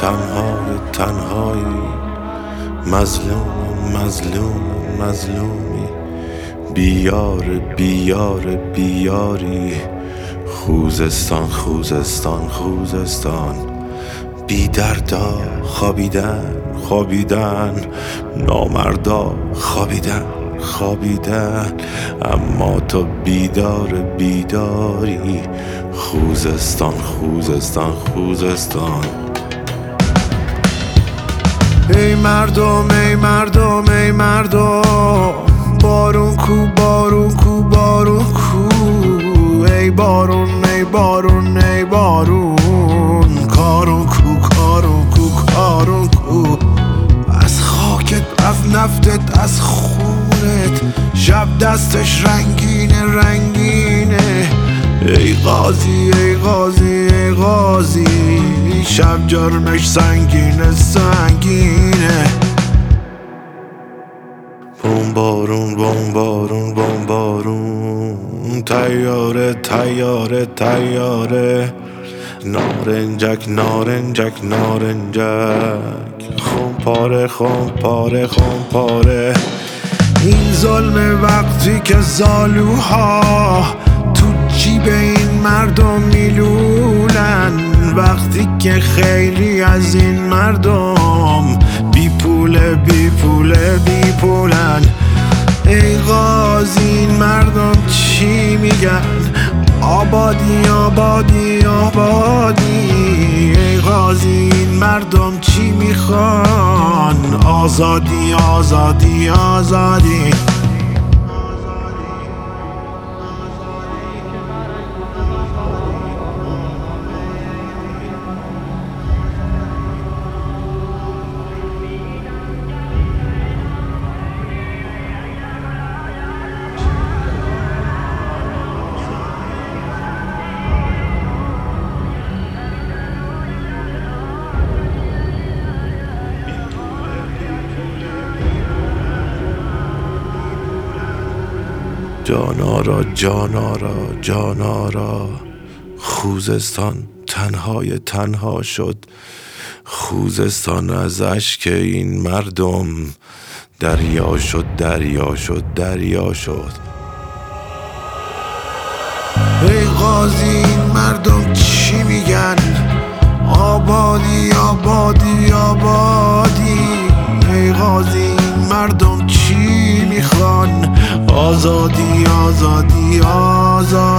تنهای تنهایی. مظلوم مظلوم مظلومی. بیار بیار بیاری. خوزستان خوزستان خوزستان. بی دردا خوابیدن خوابیدن. نامردا خوابیدن خوابیدن. اما تو بیدار بیداری. خوزستان خوزستان خوزستان. ای مردم ای مردم ای مردم. بارون کو بارون کو بارون کو. ای بارون ای بارون ای بارون. کارون کو کارون کو کارون کو. از خاکت از نفتت از خونت. شب دستش رنگینه رنگینه. ای قاضی ای قاضی ای قاضی. شب جرمش سنگینه سنگینه. بوم بارون بوم بارون. تیاره تیاره تیاره. نارنجک نارنجک نارنجک. خون پاره خون پاره خون پاره این ظلم وقتی که زالوها تو جیب این مردم میلولن وقتی که خیلی از این مردم بی پوله بی پوله بی پولن مردم چی میگن؟ آبادی آبادی آبادی. ای غازی این مردم چی می‌خوان؟ آزادی آزادی آزادی. جانارا جانارا جانارا خوزستان تنهای تنها شد. خوزستان از اشک این مردم. دریا شد دریا شد دریا شد. ای قاضی این مردم چی میگن؟ آبادی آبادی آبادی. ای قاضی این مردم چی می‌خوان؟ آزادی آزادی آزادی.